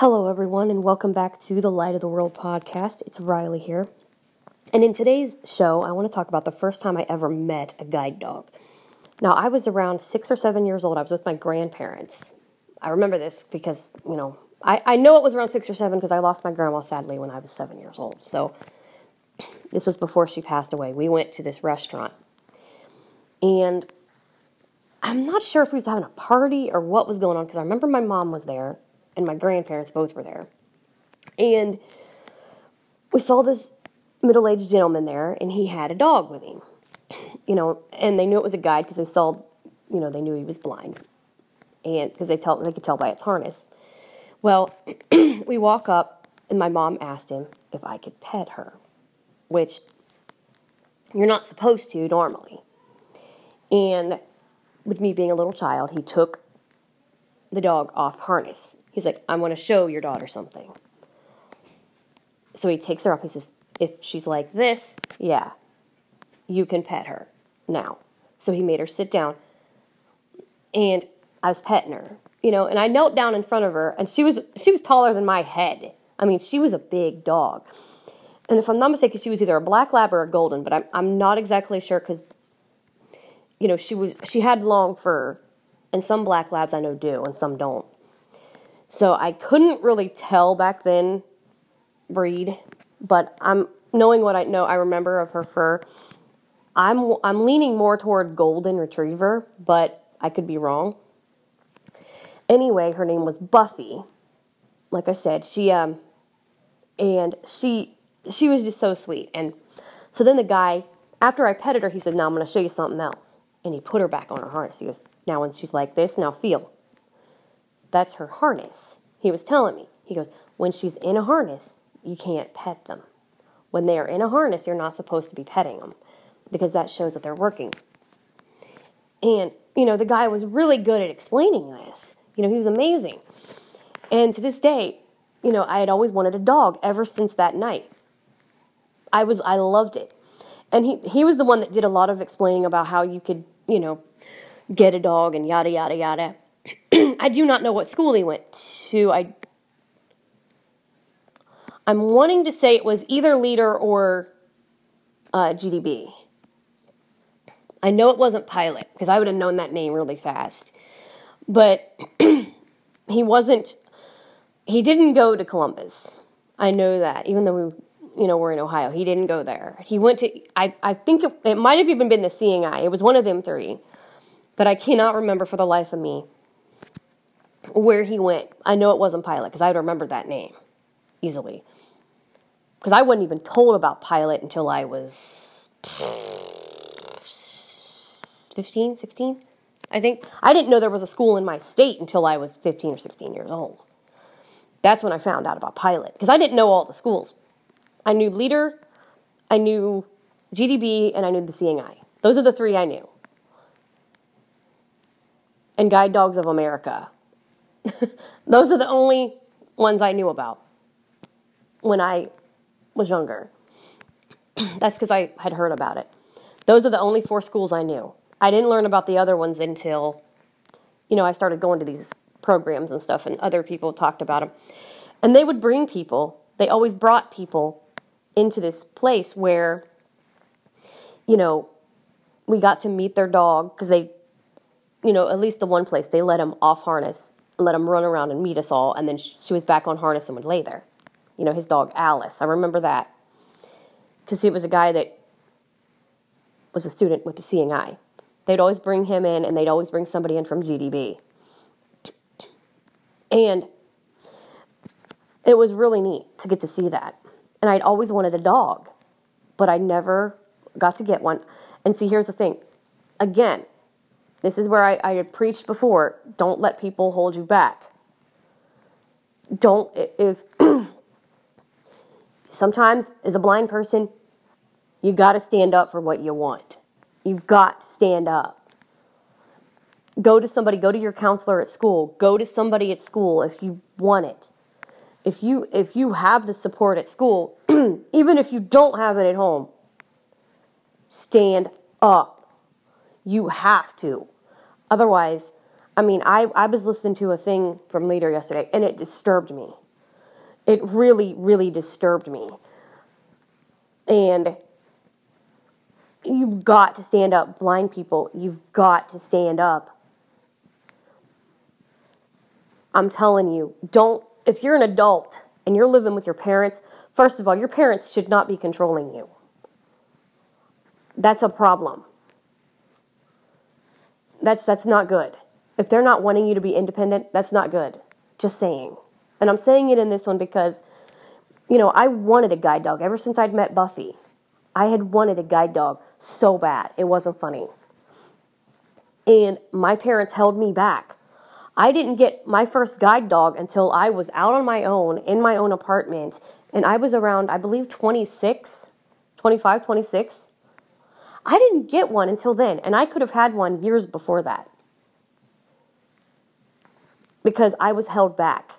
Hello, everyone, and welcome back to the Light of the World podcast. It's Riley here. And in today's show, I want to talk about the first time I ever met a guide dog. Now, I was around six or seven years old. I was with my grandparents. I remember this because, you know, I, I know it was around six or seven because I lost my grandma sadly when I was seven years old. So this was before she passed away. We went to this restaurant. And I'm not sure if we was having a party or what was going on because I remember my mom was there and my grandparents both were there. And we saw this middle aged gentleman there, and he had a dog with him. You know, and they knew it was a guide because they saw, you know, they knew he was blind, and because they tell they could tell by its harness. Well, we walk up, and my mom asked him if I could pet her, which you're not supposed to normally. And with me being a little child, he took the dog off harness He's like, I want to show your daughter something. So he takes her up. He says, If she's like this, yeah, you can pet her now. So he made her sit down. And I was petting her, you know, and I knelt down in front of her, and she was she was taller than my head. I mean, she was a big dog. And if I'm not mistaken, she was either a black lab or a golden, but I'm I'm not exactly sure because you know she was she had long fur, and some black labs I know do, and some don't. So I couldn't really tell back then breed, but I'm knowing what I know I remember of her fur. I'm I'm leaning more toward golden retriever, but I could be wrong. Anyway, her name was Buffy. Like I said, she um and she she was just so sweet. And so then the guy after I petted her, he said, "Now I'm going to show you something else." And he put her back on her harness. He goes, "Now when she's like this, now feel." That's her harness. He was telling me. He goes, when she's in a harness, you can't pet them. When they are in a harness, you're not supposed to be petting them because that shows that they're working. And, you know, the guy was really good at explaining this. You know, he was amazing. And to this day, you know, I had always wanted a dog ever since that night. I was I loved it. And he he was the one that did a lot of explaining about how you could, you know, get a dog and yada yada yada. I do not know what school he went to. I I'm wanting to say it was either leader or uh, GDB. I know it wasn't Pilot because I would have known that name really fast. But he wasn't. He didn't go to Columbus. I know that, even though we, you know, we're in Ohio. He didn't go there. He went to. I I think it, it might have even been the Seeing Eye. It was one of them three, but I cannot remember for the life of me where he went. I know it wasn't Pilot because I would remember that name easily. Because I wasn't even told about Pilot until I was 15, 16, I think. I didn't know there was a school in my state until I was 15 or 16 years old. That's when I found out about Pilot because I didn't know all the schools. I knew Leader, I knew GDB, and I knew the Seeing Eye. Those are the three I knew. And Guide Dogs of America Those are the only ones I knew about when I was younger. That's because I had heard about it. Those are the only four schools I knew. I didn't learn about the other ones until, you know, I started going to these programs and stuff, and other people talked about them. And they would bring people, they always brought people into this place where, you know, we got to meet their dog because they, you know, at least the one place, they let him off harness let him run around and meet us all. And then she was back on harness and would lay there. You know, his dog Alice. I remember that because he was a guy that was a student with the Seeing Eye. They'd always bring him in, and they'd always bring somebody in from GDB. And it was really neat to get to see that. And I'd always wanted a dog, but I never got to get one. And see, here's the thing again, this is where I, I had preached before. Don't let people hold you back. Don't, if, sometimes as a blind person, you got to stand up for what you want. You've got to stand up. Go to somebody, go to your counselor at school, go to somebody at school if you want it. If you if you have the support at school, even if you don't have it at home, stand up you have to. Otherwise, I mean, I, I was listening to a thing from Leader yesterday and it disturbed me. It really, really disturbed me. And you've got to stand up, blind people. You've got to stand up. I'm telling you, don't, if you're an adult and you're living with your parents, first of all, your parents should not be controlling you. That's a problem. That's, that's not good. If they're not wanting you to be independent, that's not good. Just saying. And I'm saying it in this one because, you know, I wanted a guide dog ever since I'd met Buffy. I had wanted a guide dog so bad. It wasn't funny. And my parents held me back. I didn't get my first guide dog until I was out on my own in my own apartment. And I was around, I believe, 26, 25, 26. I didn't get one until then. And I could have had one years before that. Because I was held back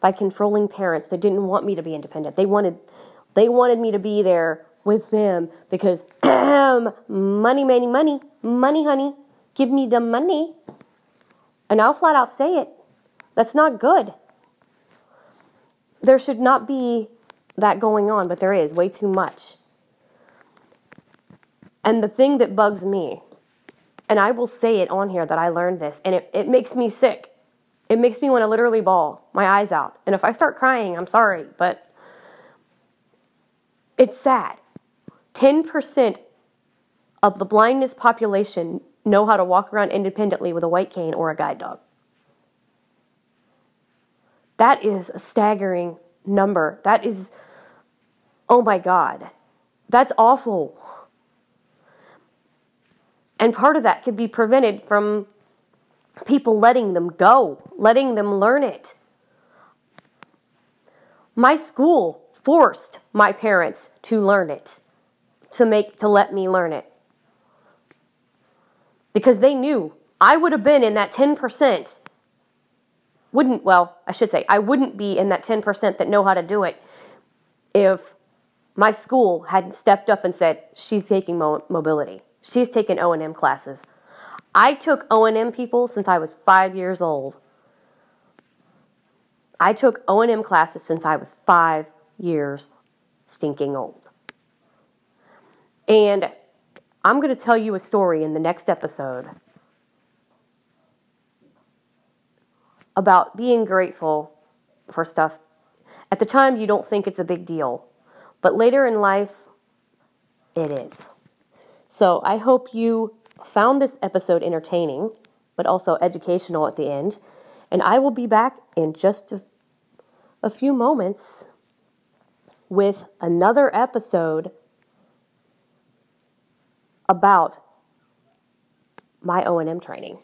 by controlling parents that didn't want me to be independent. They wanted, they wanted me to be there with them because money, money, money, money, honey, give me the money. And I'll flat out say it. That's not good. There should not be that going on, but there is way too much. And the thing that bugs me, and I will say it on here that I learned this, and it, it makes me sick. It makes me want to literally bawl my eyes out. And if I start crying, I'm sorry, but it's sad. 10% of the blindness population know how to walk around independently with a white cane or a guide dog. That is a staggering number. That is, oh my God, that's awful. And part of that could be prevented from people letting them go, letting them learn it. My school forced my parents to learn it to make to let me learn it. Because they knew I would have been in that 10%. Wouldn't well, I should say I wouldn't be in that 10% that know how to do it if my school hadn't stepped up and said she's taking mo- mobility. She's taken O&M classes. I took O&M people since I was 5 years old. I took O&M classes since I was 5 years stinking old. And I'm going to tell you a story in the next episode about being grateful for stuff. At the time, you don't think it's a big deal, but later in life, it is. So I hope you found this episode entertaining, but also educational at the end. And I will be back in just a, few moments with another episode about my O&M training.